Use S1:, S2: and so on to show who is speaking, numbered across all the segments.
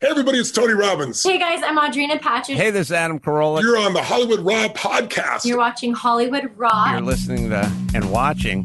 S1: Hey, everybody, it's Tony Robbins.
S2: Hey, guys, I'm Audrina Patridge.
S3: Hey, this is Adam Carolla.
S1: You're on the Hollywood Raw podcast.
S2: You're watching Hollywood Raw.
S3: You're listening to and watching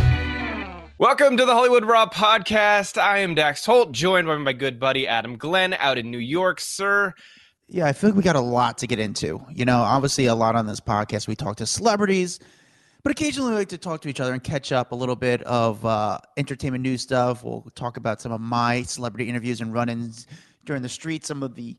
S4: Welcome to the Hollywood Raw podcast. I am Dax Holt, joined by my good buddy Adam Glenn out in New York, sir.
S5: Yeah, I feel like we got a lot to get into. You know, obviously, a lot on this podcast. We talk to celebrities, but occasionally we like to talk to each other and catch up a little bit of uh, entertainment news stuff. We'll talk about some of my celebrity interviews and run-ins during the street, some of the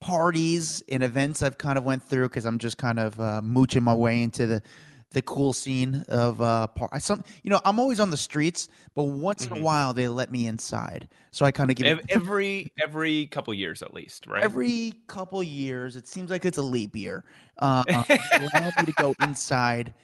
S5: parties and events I've kind of went through because I'm just kind of uh, mooching my way into the the cool scene of uh par- some you know i'm always on the streets but once mm-hmm. in a mm-hmm. while they let me inside so i kind of give
S4: every every couple years at least right
S5: every couple years it seems like it's a leap year uh allow me to go inside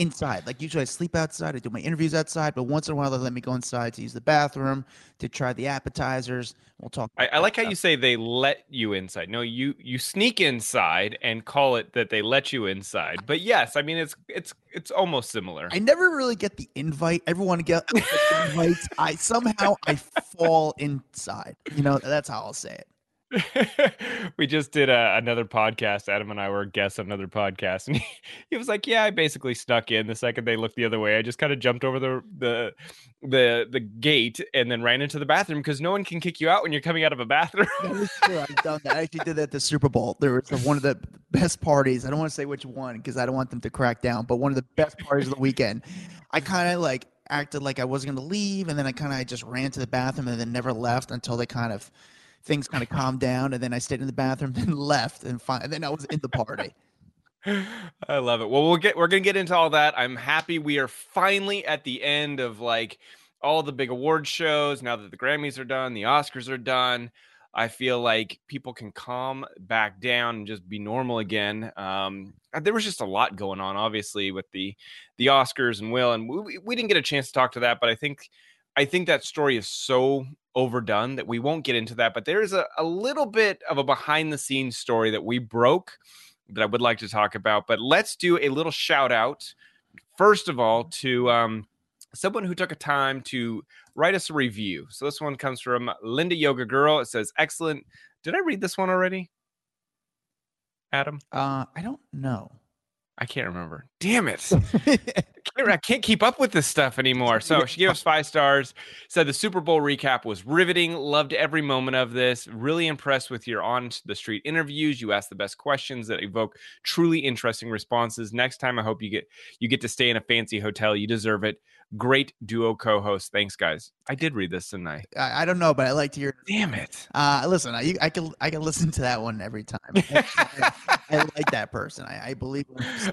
S5: inside. Like usually I sleep outside, I do my interviews outside, but once in a while they let me go inside to use the bathroom, to try the appetizers. We'll talk.
S4: I, I like how you say they let you inside. No, you you sneak inside and call it that they let you inside. But yes, I mean it's it's it's almost similar.
S5: I never really get the invite. Everyone get invites. I somehow I fall inside. You know, that's how I'll say it.
S4: we just did a, another podcast. Adam and I were guests on another podcast, and he, he, was like, "Yeah, I basically snuck in. The second they looked the other way, I just kind of jumped over the the the the gate and then ran into the bathroom because no one can kick you out when you're coming out of a bathroom."
S5: that is true. I've done that. I actually did that at the Super Bowl. There was one of the best parties. I don't want to say which one because I don't want them to crack down, but one of the best parties of the weekend. I kind of like acted like I wasn't going to leave, and then I kind of just ran to the bathroom and then never left until they kind of things kind of calmed down, and then I stayed in the bathroom, then left, and, fi- and then I was in the party.
S4: I love it. Well, we'll get we're gonna get into all that. I'm happy we are finally at the end of like all the big award shows. Now that the Grammys are done, the Oscars are done. I feel like people can calm back down and just be normal again. Um, there was just a lot going on, obviously, with the the Oscars and Will, and we, we didn't get a chance to talk to that. But I think I think that story is so overdone that we won't get into that. But there's a, a little bit of a behind the scenes story that we broke that I would like to talk about. But let's do a little shout out, first of all, to um, someone who took a time to write us a review. So this one comes from Linda Yoga Girl. It says, Excellent. Did I read this one already? Adam?
S5: Uh, I don't know.
S4: I can't remember. Damn it. I can't keep up with this stuff anymore. So she gave us five stars. Said the Super Bowl recap was riveting. Loved every moment of this. Really impressed with your on the street interviews. You asked the best questions that evoke truly interesting responses. Next time, I hope you get you get to stay in a fancy hotel. You deserve it. Great duo co-host. Thanks, guys. I did read this, didn't I?
S5: I, I don't know, but I like to hear.
S4: Damn it!
S5: Uh, listen, I, I can I can listen to that one every time. I, like that person. I, I believe.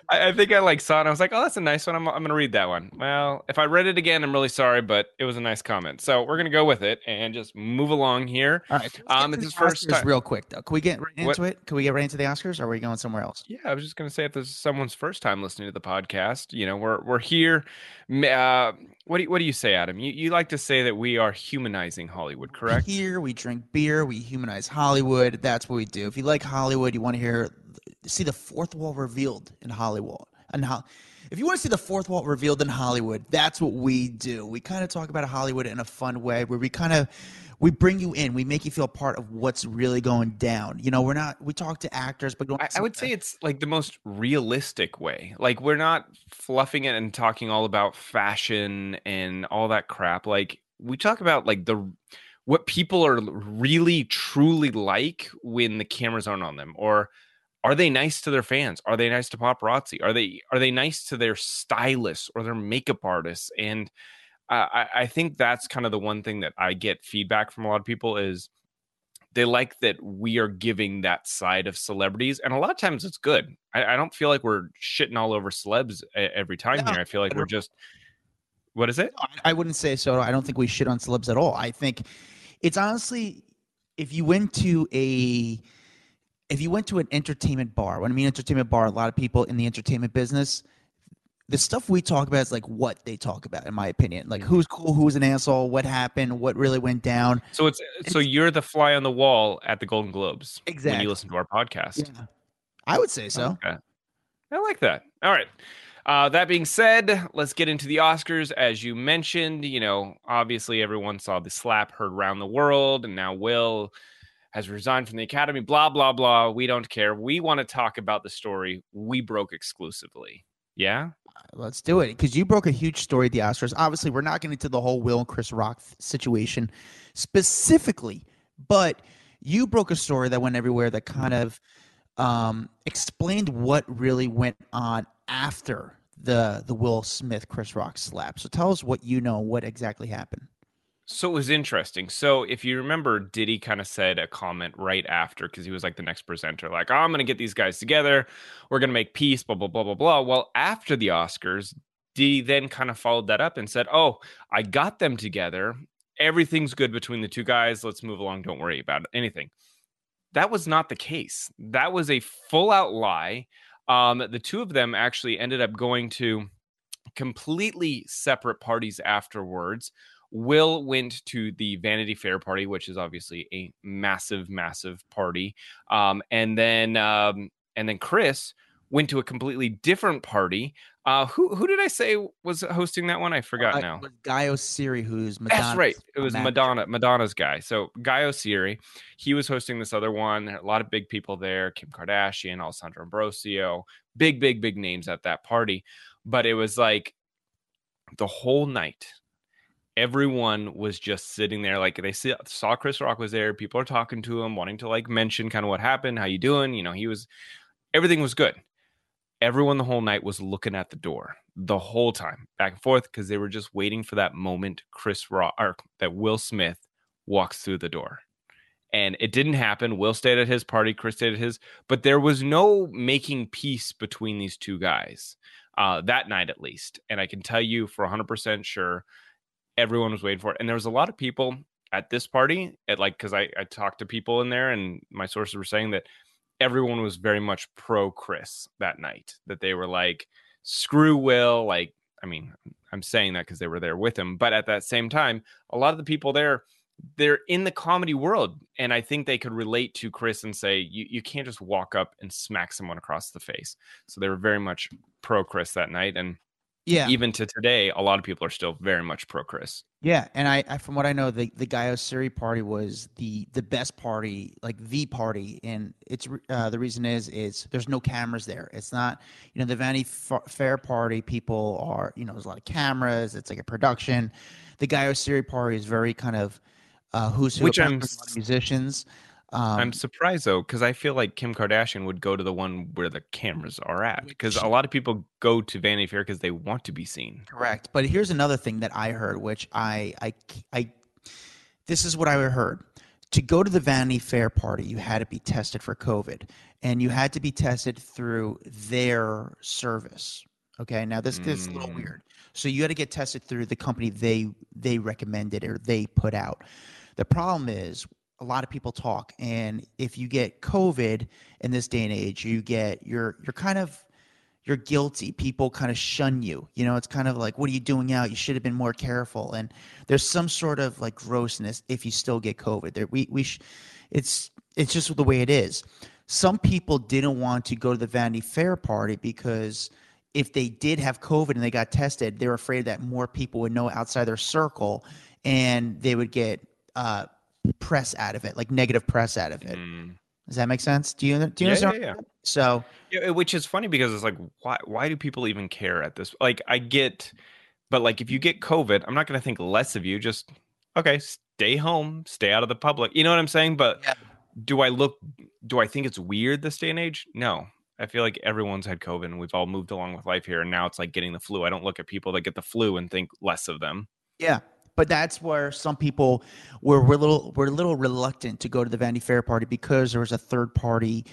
S4: I, I, think I like saw it. I was like, oh, that's a nice one. I'm I'm gonna read that one. Well, if I read it again, I'm really sorry, but it was a nice comment. So we're gonna go with it and just move along here.
S5: All right. Um, it's first time. real quick though. Can we get right into what? it? Can we get right into the Oscars, or are we going somewhere else?
S4: Yeah, I was just gonna say if this is someone's first time listening to the podcast, you know, we're we're here. Uh, what do you, what do you say, Adam? You you like to say that we are humanizing Hollywood, correct?
S5: Here we drink beer, we humanize Hollywood. That's what we do. If you like Hollywood, you want to hear see the fourth wall revealed in Hollywood. And how if you want to see the fourth wall revealed in Hollywood, that's what we do. We kind of talk about Hollywood in a fun way where we kind of we bring you in. We make you feel part of what's really going down. You know, we're not. We talk to actors, but
S4: I, I, would say it's like the most realistic way. Like we're not fluffing it and talking all about fashion and all that crap. Like we talk about like the what people are really truly like when the cameras aren't on them or are they nice to their fans? Are they nice to paparazzi? Are they are they nice to their stylists or their makeup artists? And uh, I, I think that's kind of the one thing that i get feedback from a lot of people is they like that we are giving that side of celebrities and a lot of times it's good. I, I don't feel like we're shitting all over celebs every time
S5: No,
S4: here. I feel like
S5: I
S4: we're just what is it?
S5: I I wouldn't say so. I don't think we shit on celebs at all. I think it's honestly, if you went to a, if you went to an entertainment bar, when I mean entertainment bar, a lot of people in the entertainment business, the stuff we talk about is like what they talk about, in my opinion. Like who's cool, who's an asshole, what happened, what really went down.
S4: So it's so you're the fly on the wall at the Golden Globes when
S5: Exactly.
S4: you listen to our podcast.
S5: Yeah, I would say so.
S4: Okay. I like that. All right. Uh, that being said, let's get into the Oscars. As you mentioned, you know, obviously everyone saw the slap heard around the world, and now Will has resigned from the Academy. Blah blah blah. We don't care. We want to talk about the story we broke exclusively. Yeah.
S5: Let's do it because you broke a huge story at the Oscars. Obviously, we're not getting into the whole Will and Chris Rock situation specifically, but you broke a story that went everywhere that kind of um, explained what really went on after the the Will Smith Chris Rock slap. So tell us what you know, what exactly happened.
S4: So it was interesting. So if you remember, Diddy kind of said a comment right after because he was like the next presenter, like, oh, I'm going to get these guys together. We're going to make peace, blah, blah, blah, blah, blah. Well, after the Oscars, Diddy then kind of followed that up and said, oh, I got them together. Everything's good between the two guys. Let's move along. Don't worry about anything. That was not the case. That was a full out lie. Um, the two of them actually ended up going to completely separate parties afterwards. Will went to the Vanity Fair party, which is obviously a massive, massive party. Um, and then um, and then Chris went to a completely different party. Uh, who who did I say was hosting that one? I forgot
S5: Uh,
S4: now.
S5: Guy Oseary, who's Madonna's
S4: That's right. It was
S5: manager.
S4: Madonna, Madonna's guy. So Guy Oseary, he was hosting this other one. A lot of big people there: Kim Kardashian, Alessandra Ambrosio, big, big, big names at that party. But it was like the whole night. Everyone was just sitting there, like they saw Chris Rock was there. People are talking to him, wanting to like mention kind of what happened, how you doing. You know, he was, everything was good everyone the whole night was looking at the door the whole time back and forth because they were just waiting for that moment chris rock or that will smith walks through the door and it didn't happen will stayed at his party chris stayed at his but there was no making peace between these two guys uh, that night at least and i can tell you for 100% sure everyone was waiting for it and there was a lot of people at this party at like because I, I talked to people in there and my sources were saying that everyone was very much pro Chris that night. That they were like, screw Will. Like, I mean, I'm saying that because they were there with him, but at that same time, a lot of the people there, they're in the comedy world, and I think they could relate to Chris and say, you you can't just walk up and smack someone across the face. So they were very much pro Chris that night, and
S5: Yeah,
S4: even to today, a lot of people are still very much pro Chris.
S5: Yeah, and I, I from what I know, the the Guy Oseary party was the the best party, like the party, and it's uh, the reason is is there's no cameras there. It's not you know the Vanity Fair party. People are you know there's a lot of cameras. It's like a production. The Guy Oseary party is very kind of uh, who's who.
S4: Which I'm
S5: musicians. Um,
S4: I'm surprised though, because I feel like Kim Kardashian would go to the one where the cameras are at. Because a lot of people go to Vanity Fair because they want to be seen.
S5: Correct. But here's another thing that I heard, which I, I, I, this is what I heard. To go to the Vanity Fair party, you had to be tested for COVID, and you had to be tested through their service. Okay. Now this gets a little
S4: Mm.
S5: weird. So you had to get tested through the company they they recommended or they put out. The problem is a lot of people talk, and if you get COVID in this day and age, you get you're you're kind of you're guilty. People kind of shun you. You know, it's kind of like, what are you doing out? You should have been more careful. And there's some sort of like grossness if you still get COVID. There, we we, sh- it's it's just the way it is. Some people didn't want to go to the Vanity Fair party because if they did have COVID and they got tested, they were afraid that more people would know outside their circle, and they would get uh, press out of it, like negative press out of it.
S4: Mm.
S5: Does that make sense? Do you do you
S4: Yeah,
S5: understand?
S4: yeah, yeah.
S5: So
S4: Yeah, which is funny because it's like, why why do people even care at this? Like, I get, but like, if you get COVID, I'm not going to think less of you. Just okay, stay home, stay out of the public. You know what I'm saying? But
S5: Yeah.
S4: do I look? Do I think it's weird this day and age? No. I feel like everyone's had COVID and we've all moved along with life here. And now it's like getting the flu. I don't look at people that get the flu and think less of them.
S5: Yeah, but that's where some people were, were a little were a little reluctant to go to the Vanity Fair party because there was a third party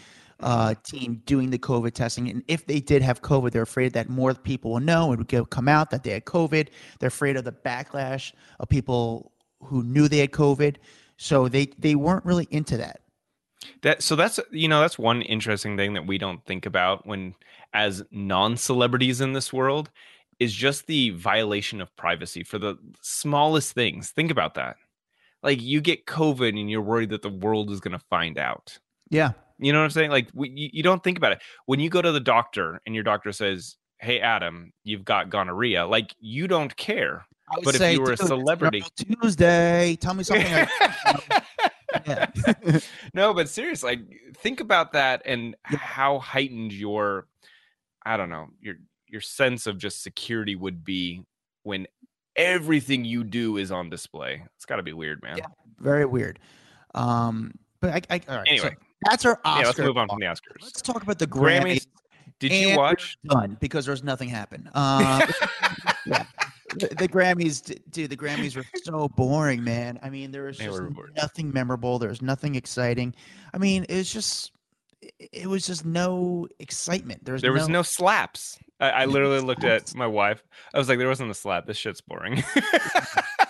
S5: uh, team doing the COVID testing, and if they did have COVID, they're afraid that more people will know and would come out that they had COVID. They're afraid of the backlash of people who knew they had COVID, so they they weren't really into that.
S4: That so that's you know that's one interesting thing that we don't think about when as non-celebrities in this world is just the violation of privacy for the smallest things. Think about that. Like you get COVID and you're worried that the world is going to find out.
S5: Yeah,
S4: You know what I'm saying? Like we, you, don't think about it when you go to the doctor and your doctor says, "Hey, Adam, you've got gonorrhea." Like you don't care. But if you were a celebrity-
S5: Tuesday, tell me something. Yeah.
S4: no, but seriously, like, think about that and
S5: Yeah.
S4: how heightened your, I don't know, your your sense of just security would be when everything you do is on display. It's got to be weird, man.
S5: Yeah. Very weird. Um, but I, I all right. so
S4: Anyway.
S5: that's our Oscar.
S4: Yeah, let's move on from the Oscars.
S5: Let's talk about the Grammys.
S4: Grammys. Did you watch?
S5: Done because there's nothing happened. Uh, yeah. The, the Grammys, dude. The Grammys were so boring, man. I mean, there was just nothing memorable. There was nothing exciting. I mean, it was just, it- was just no excitement. There was
S4: There was no slaps. I, I literally looked at my wife. I was like, there wasn't a slap. This shit's boring.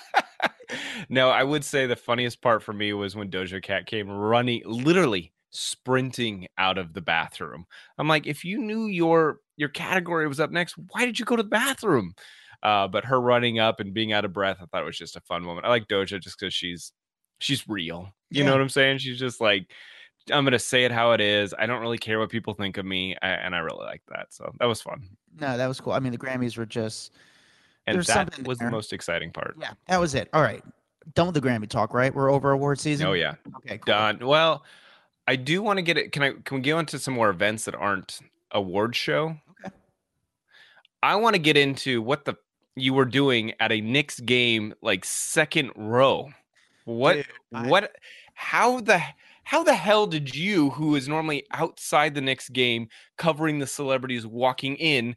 S4: no, I would say the funniest part for me was when Doja Cat came running, literally sprinting out of the bathroom. I'm like, if you knew your your category was up next, why did you go to the bathroom? Uh, but her running up and being out of breath, I thought it was just a fun moment. I like Doja just because she's she's real. You know what I'm saying? She's just like, I'm gonna say it how it is. I don't really care what people think of me, a- and I really like that. So that was fun, mm-hmm.
S5: No, that was cool. I mean, the Grammys were just,
S4: and that
S5: something
S4: was
S5: there.
S4: the most exciting part.
S5: yeah, that was it. All right, done with the Grammy talk, right? We're over award season.
S4: Oh yeah,
S5: Okay, cool.
S4: done. Well, I do want to get it. Can I? Can we go into some more events that aren't award show?
S5: Okay.
S4: I want to get into what the you were doing at a Knicks game, like second row. What?
S5: Dude, I-
S4: what? How the? How the hell did you, who is normally outside the Knicks game, covering the celebrities walking in,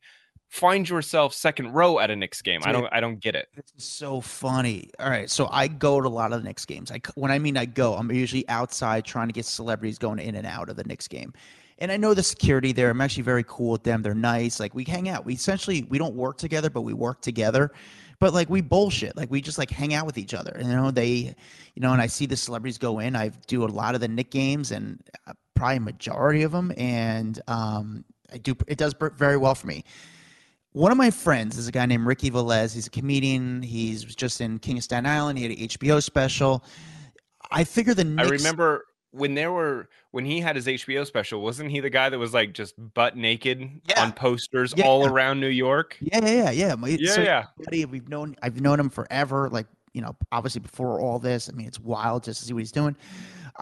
S4: find yourself second row at a Knicks game? I don't. I don't get it.
S5: This is so funny. All right, so I go to a lot of the Knicks games. I when I mean I go, I'm usually outside trying to get celebrities going in and out of the Knicks game. And I know the security there. I'm actually very cool with them. They're nice. Like we hang out. We essentially we don't work together, but we work together. But like we bullshit. Like we just like hang out with each other. And, you know, they, you know, and I see the celebrities go in. I do a lot of the Knick games and uh, probably majority of them. And um, I do. It does very well for me. One of my friends is a guy named Ricky Velez. He's a comedian. He's just in King of Staten Island. He had an HBO special. I figure the
S4: I remember when there were when he had his HBO special, wasn't he the guy that was like just butt naked
S5: Yeah.
S4: on posters
S5: Yeah.
S4: all around New York?
S5: Yeah, yeah, yeah, yeah. My-
S4: Yeah,
S5: so
S4: yeah.
S5: buddy, we've known. I've known him forever. Like you know, obviously before all this. I mean, it's wild just to see what he's doing.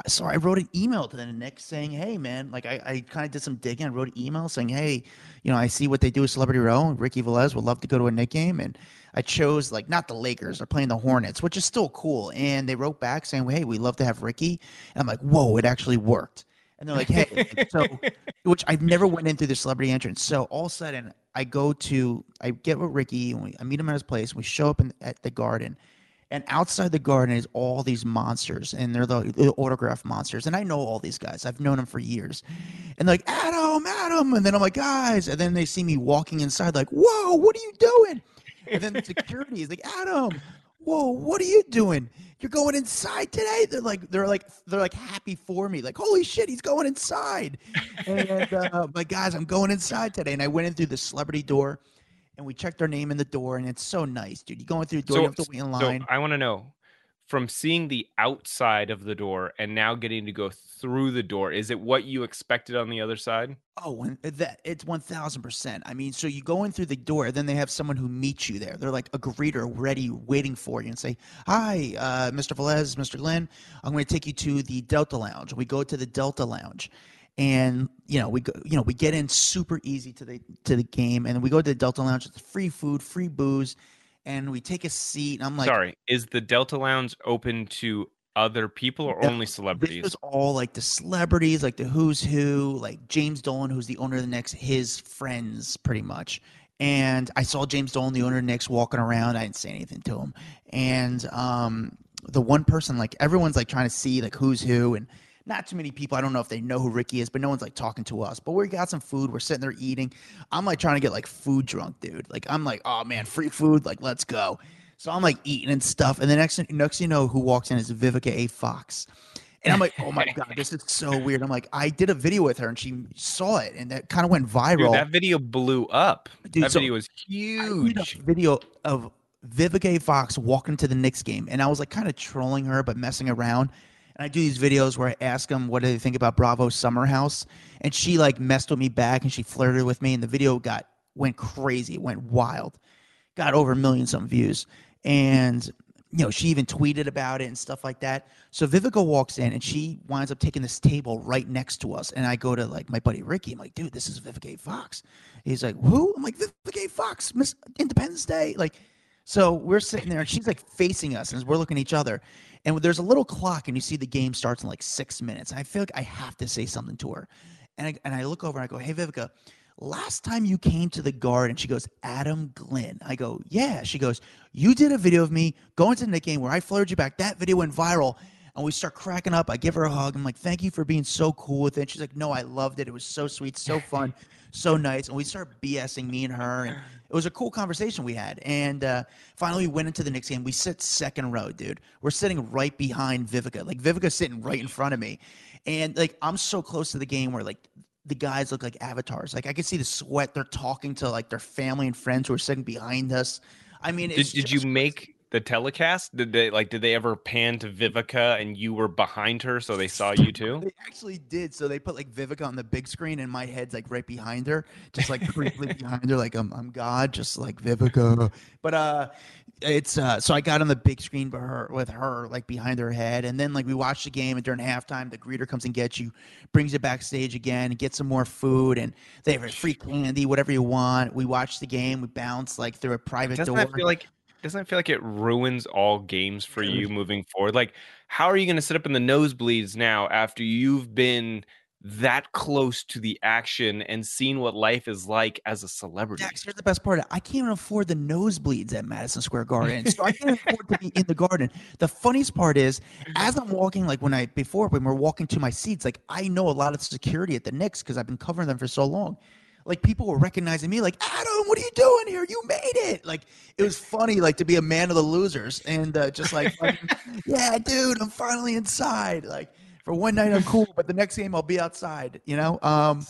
S5: So I wrote an email to the Knicks saying, "Hey, man, like I, I kind of did some digging. I wrote an email saying, hey, you know, I see what they do with Celebrity Row. Ricky Velez would love to go to a Knick game, and I chose like not the Lakers. They're playing the Hornets, which is still cool. And they wrote back saying, hey, we love to have Ricky. And I'm like, whoa, it actually worked. And they're like, hey, so which I've never went in through the celebrity entrance. So all of a sudden, I go to, I get with Ricky, and we, I meet him at his place. We show up in, at the garden, and outside the garden is all these monsters, and they're the, the autograph monsters. And I know all these guys. I've known them for years. And like, Adam, Adam. And then I'm like, guys. And then they see me walking inside, like, whoa, what are you doing? And then the security is like, Adam, whoa, what are you doing? You're going inside today? They're like, they're like, they're like happy for me. Like, holy shit, he's going inside. And uh, my guys, I'm going inside today. And I went in through the celebrity door and we checked our name in the door. And it's so nice, dude. You go in through the door, you have to wait in line. so.
S4: I want to know from seeing the outside of the door and now getting to go through the door, is it what you expected on the other side?
S5: Oh, when, that it's one thousand percent. I mean, so you go in through the door, then they have someone who meets you there. They're like a greeter, ready, waiting for you, and say, "Hi, uh, Mr. Velez, Mr. Glenn. I'm going to take you to the Delta Lounge." We go to the Delta Lounge, and you know we go, you know we get in super easy to the to the game, and we go to the Delta Lounge. It's free food, free booze, and we take a seat. And I'm like,
S4: Sorry, is the Delta Lounge open to other people or only
S5: This
S4: celebrities?
S5: was all like the celebrities, like the who's who, like James Dolan, who's the owner of the Knicks, his friends, pretty much. And I saw James Dolan, the owner of the Knicks, walking around. I didn't say anything to him. And um, the one person, like everyone's like trying to see like who's who, and not too many people. I don't know if they know who Ricky is, but no one's like talking to us. But we got some food. We're sitting there eating. I'm like trying to get like food drunk, dude. Like I'm like, oh man, free food. Like let's go. So I'm like eating and stuff. And the next next you know, who walks in is Vivica A. Fox. And I'm like, oh my god, this is so weird. I'm like, I did a video with her and she saw it, and that kind of went viral.
S4: Dude, that video blew up.
S5: Dude,
S4: that
S5: so
S4: video was
S5: I made a
S4: huge.
S5: video of Vivica A. Fox walking to the Knicks game, and I was like kind of trolling her, but messing around. And I do these videos where I ask them what do they think about Bravo Summer House, and she like messed with me back, and she flirted with me, and the video got went crazy, went wild, got over a million some views, and you know she even tweeted about it and stuff like that. So Vivica walks in, and she winds up taking this table right next to us, and I go to like my buddy Ricky, I'm like, dude, this is Vivica Fox. He's like, who? I'm like, Vivica Fox, Miss Independence Day, like. So we're sitting there, and she's like facing us, and we're looking at each other. And there's a little clock, and you see the game starts in like six minutes. And I feel like I have to say something to her. And I, and I look over and I go, Hey, Vivica, last time you came to the garden, she goes, Adam Glenn. I go, Yeah. She goes, You did a video of me going to the game where I flirted you back. That video went viral. And we start cracking up. I give her a hug. I'm like, Thank you for being so cool with it. She's like, No, I loved it. It was so sweet, so fun, so nice. And we start BSing me and her. And it was a cool conversation we had. And uh, finally, we went into the Knicks game. We sit second row, dude. We're sitting right behind Vivica. Like Vivica's sitting right in front of me, and like I'm so close to the game where like the guys look like avatars. Like I could see the sweat. They're talking to like their family and friends who are sitting behind us. I mean,
S4: Did,
S5: it's
S4: did you make the telecast? Did they like? Did they ever pan to Vivica and you were behind her, so they saw you too?
S5: They actually did. So they put like Vivica on the big screen, and my head's like right behind her, just like creepily behind her, like I'm I'm God, just like Vivica. But uh, it's uh, so I got on the big screen with her, with her like behind her head, and then like we watched the game, and during halftime, the greeter comes and gets you, brings you backstage again, and gets some more food, and they have a free candy, whatever you want. We watch the game, we bounce like through a private
S4: Doesn't
S5: door.
S4: that feel like? Doesn't that feel like it ruins all games for you moving forward? Like, how are you going to sit up in the nosebleeds now after you've been that close to the action and seen what life is like as a celebrity?
S5: Dax, here's the best part. I can't even afford the nosebleeds at Madison Square Garden. So I can't afford to be in the garden. The funniest part is, as I'm walking, like when I before when we're walking to my seats, like I know a lot of security at the Knicks because I've been covering them for so long. Like people were recognizing me, like Adam, what are you doing here? You made it! Like it was funny, like to be a man of the losers, and uh, just like, yeah, dude, I'm finally inside. Like for one night, I'm cool, but the next game I'll be outside. You know. Um,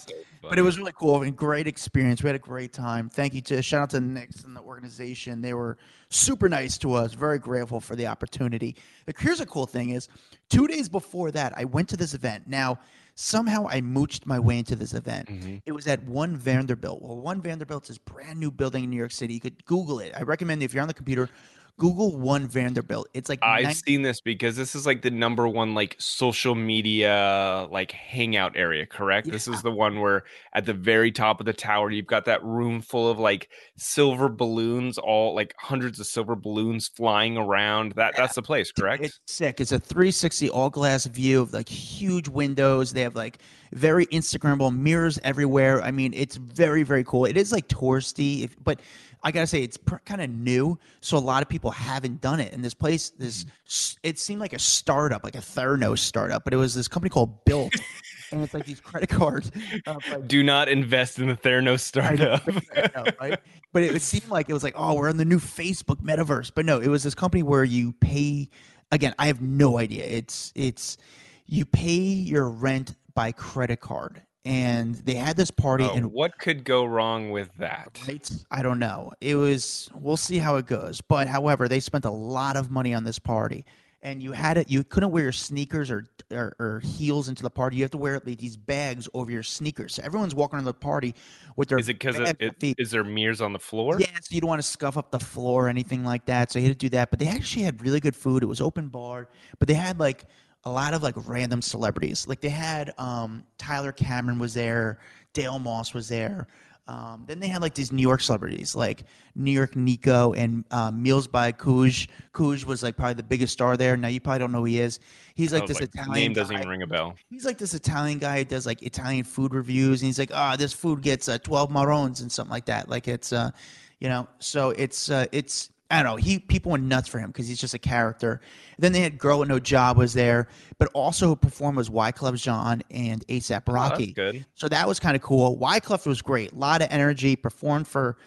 S5: but it was really cool and great experience. We had a great time. Thank you to shout out to the Knicks and the organization. They were super nice to us. Very grateful for the opportunity. Like, here's a cool thing: is two days before that, I went to this event. Now, somehow I mooched my way into this event.
S4: Mhm.
S5: It was at One Vanderbilt. Well, One Vanderbilt is brand new building in New York City. You could Google it. I recommend if you're on the computer, Google One Vanderbilt. It's like
S4: I've
S5: 90
S4: seen this because this is like the number one like social media like hangout area, correct? This is the one where at the very top of the tower you've got that room full of like silver balloons, all like hundreds of silver balloons flying around. That that's the place, correct?
S5: It's sick. It's a 360 all glass view of like huge windows. They have like very Instagrammable mirrors everywhere. I mean, it's very very cool. It is like touristy, if, but I gotta say it's pr- kind of new, so a lot of people haven't done it. And this place, this mm-hmm. s- it seemed like a startup, like a Theranos startup, but it was this company called Bilt, and it's like these credit cards. like,
S4: Do not invest in the Theranos startup.
S5: Know, right? But it would seem like it was like, oh, we're in the new Facebook metaverse. But no, it was this company where you pay. Again, I have no idea. It's it's you pay your rent by credit card, and they had this party
S4: Oh,
S5: and
S4: what could go wrong with that?
S5: Right? I don't know. It was. We'll see how it goes. But however, they spent a lot of money on this party, and you had it. You couldn't wear your sneakers or or, or heels into the party. You have to wear like, these bags over your sneakers. So everyone's walking around the party with their
S4: Is it because
S5: bags on
S4: it,
S5: feet.
S4: is there mirrors on the floor?
S5: Yeah, so you don't want to scuff up the floor or anything like that. So you had to do that. But they actually had really good food. It was open bar, but they had like a lot of like random celebrities. Like they had um Tyler Cameron was there, Dale Moss was there, Um, then they had like these New York celebrities, like New York Nico and uh, Meals by Cug. Cug was like probably the biggest star there. Now you probably don't know who he is. He's like
S4: was
S5: this Italian
S4: name doesn't
S5: guy.
S4: even ring a bell.
S5: He's like this Italian guy who does like Italian food reviews, and he's like, "Ah, this food gets uh, twelve marrons and something like that." Like it's, uh, you know, so it's uh, it's I don't know. He people went nuts for him because he's just a character. Then they had Girl with No Job was there, but also who performed was Wyclef Jean and ASAP
S4: Oh,
S5: Rocky.
S4: good.
S5: So that was kind of cool. Wyclef was great. A lot of energy. Performed for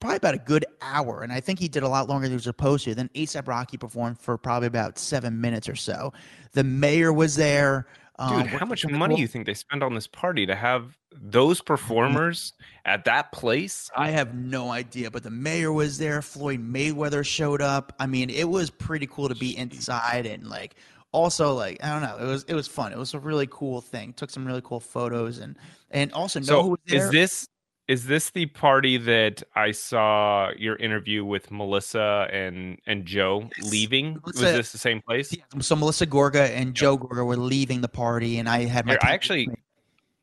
S5: probably about a good hour, and I think he did a lot longer than he was supposed to. Then ASAP Rocky performed for probably about seven minutes or so. The mayor was there. Um,
S4: Dude, how much money do you think they spend on this party to have those performers at that place?
S5: I have no idea, but the mayor was there. Floyd Mayweather showed up. I mean, it was pretty cool to be inside and like also like I don't know. It was it was fun. It was a really cool thing. Took some really cool photos and and also know who was there.
S4: is this is this the party that I saw your interview with Melissa and and Joe
S5: Yes.
S4: leaving? Was this the same place?
S5: Yeah, so Melissa Gorga and Joe Gorga were leaving the party, and I had my.
S4: Here, I actually-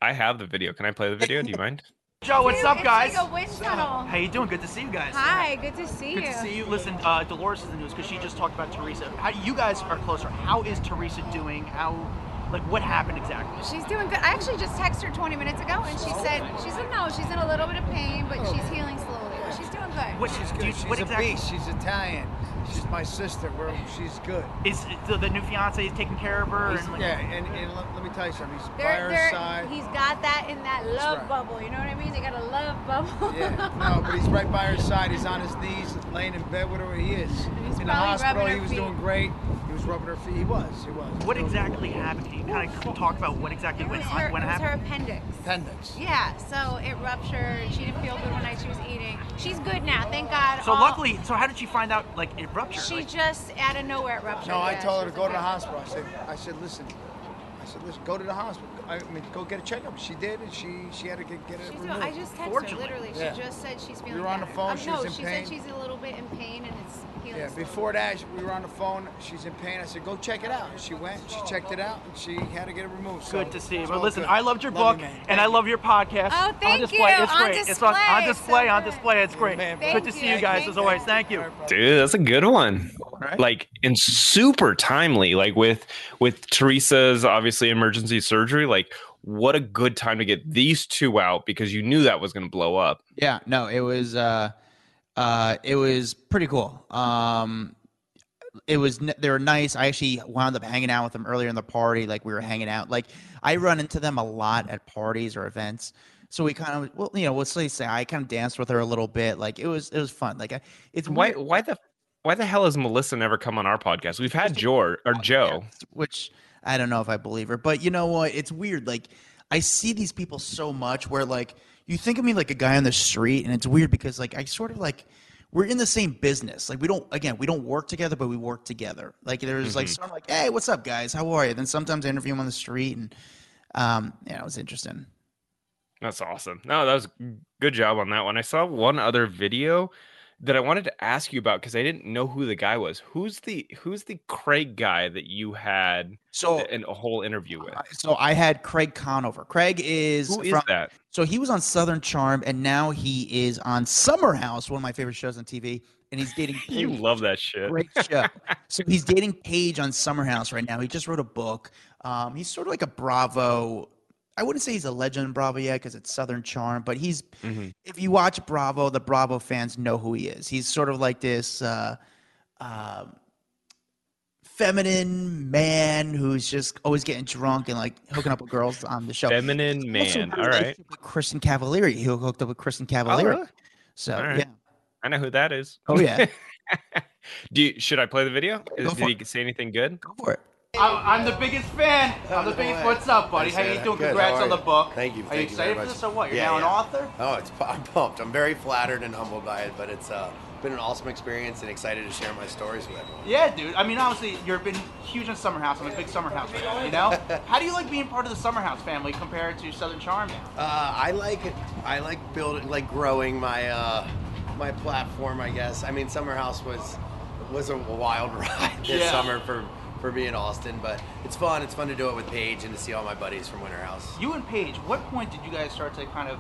S4: I have the video. Can I play the video? Do you mind?
S6: Joe, what's up,
S7: It's
S6: guys?
S7: like a wind tunnel.
S6: How you doing? Good to see you guys.
S7: Hi, good to see
S6: Good
S7: you.
S6: to see you. Listen, uh, Dolores is in the news because she just talked about Teresa. How you guys are closer? How is Teresa doing? How, like, what happened exactly?
S7: She's doing good. I actually just texted her 20 minutes ago, and she said oh. she said no, she's in a little bit of pain, but she's healing slowly. But she's doing good.
S6: What,
S8: She's
S6: do
S8: good.
S6: you-
S8: She's
S6: what
S8: a
S6: exactly
S8: beast. She's Italian. She's my sister. We're, she's good.
S6: is the, the new fiance is taking care of her? And, like,
S8: yeah, and, and let, let me tell you something. He's by
S7: They're,
S8: her
S7: they're,
S8: side.
S7: he's got that in that love
S8: right.
S7: bubble. You know what I mean? They got a love bubble.
S8: Yeah, no, but he's right by her side. He's on his knees, laying in bed with her. He is.
S7: He's
S8: in the hospital, he was
S7: feet.
S8: doing great. He was rubbing her feet. He was. He was.
S6: What exactly happened? Can you kind of talk about what exactly went
S7: her,
S6: on? What
S7: it was her appendix.
S8: Appendix.
S7: Yeah, so it ruptured. She didn't feel good one night she was eating. She's good now, thank God.
S6: So
S7: All-
S6: luckily, so how did she find out like it ruptured?
S7: She
S6: Like,
S7: just out of nowhere it ruptured.
S8: No, I told her to go to the
S7: okay.
S8: hospital. I said, I said, listen. I said, listen, go to the hospital. I mean, go get a checkup. She did, and she she had to get, get it
S7: She's
S8: removed.
S7: doing, I just texted her,
S6: Fortunately.
S7: literally.
S8: Yeah.
S7: She just said she's feeling You
S8: were on the
S7: better.
S8: phone,
S7: Um,
S8: she
S7: no,
S8: was in
S7: she
S8: pain.
S7: said she's a little bit in pain and it's healing.
S8: Yeah, before that, we were on the phone. She's in pain. I said, "Go check it out." She went. She checked it out, and she had to get it removed. So
S6: Good to see you. But listen,
S8: good.
S6: I loved your
S8: Love
S6: book
S8: you,
S6: and
S8: Thank
S6: I love your podcast.
S7: Oh,
S6: on
S7: thank
S6: display.
S7: you.
S6: It's
S7: On
S6: great. it's on, on
S7: display.
S6: display.
S7: So
S6: on display. It's great.
S8: Man,
S6: Good
S7: thank
S6: to see
S7: you.
S6: you guys
S7: Thank
S6: as always. Thank you.
S4: Dude, that's a good one.
S5: Right.
S4: Like and super timely. Like with with Teresa's obviously emergency surgery. Like what a good time to get these two out because you knew that was going to blow up.
S5: Yeah, no, it was uh uh it was pretty cool. Um it was they were nice. I actually wound up hanging out with them earlier in the party like we were hanging out. Like I run into them a lot at parties or events. So we kind of well, you know, let's say say I kind of danced with her a little bit. Like it was it was fun. Like I, it's
S4: Why
S5: weird-
S4: why the why the hell has Melissa never come on our podcast? We've had Jor or Joe.
S5: which I don't know if I believe her, but you know what? It's weird. Like I see these people so much where like you think of me like a guy on the street, and it's weird because like I sort of like we're in the same business. Like we don't again we don't work together, but we work together. Like there's like
S4: Mhm.
S5: sort of like, hey, what's up, guys? How are you? Then sometimes I interview him on the street, and um, yeah, it was interesting.
S4: That's awesome. No, that was good job on that one. I saw one other video that I wanted to ask you about because I didn't know who the guy was. Who's the who's the Craig guy that you had
S5: So
S4: in a whole interview with?
S5: so I had Craig Conover. Craig is
S4: Who is
S5: from,
S4: that?
S5: So he was on Southern Charm, and now he is on Summer House, one of my favorite shows on TV, and he's dating.
S4: You love that shit.
S5: Great show. so he's dating Paige on Summer House right now. He just wrote a book. Um, he's sort of like a Bravo. I wouldn't say he's a legend in Bravo yet because it's Southern Charm, but he's.
S4: Mhm.
S5: If you watch Bravo, the Bravo fans know who he is. He's sort of like this. Uh, um feminine man who's just always getting drunk and like hooking up with girls on the show.
S4: Feminine
S5: Also
S4: man. All right.
S5: Kristin Cavallari. He hooked up with Kristin
S4: Oh,
S5: Cavallari.
S4: really?
S5: So
S4: right.
S5: yeah.
S4: I know who that is.
S5: Oh yeah.
S4: Do you, should I play the video? Is- Did he say anything good?
S5: Go for it.
S6: I'm, I'm the biggest fan. I'm the biggest. What's up, buddy? How you doing?
S9: Good,
S6: Congrats on the book.
S9: Thank you,
S6: Are
S9: thank
S6: you
S9: you
S6: excited for this or what? You're
S9: Yeah,
S6: now an author.
S9: Oh, it's I'm pumped. I'm very flattered and humbled by it, but it's uh, been an awesome experience and excited to share my stories with everyone.
S6: Yeah, dude. I mean, obviously, you've been huge on Summer House. I'm a big Summer House fan. You know, how do you like being part of the Summer House family compared to Southern Charm now?
S9: Uh, I like. I like building, like growing my uh, my platform. I guess. I mean, Summer House was was a wild ride this
S6: Yeah.
S9: summer for for me in Austin, but it's fun. It's fun to do it with Paige and to see all my buddies from Winter House.
S6: You and Paige, what point did you guys start to kind of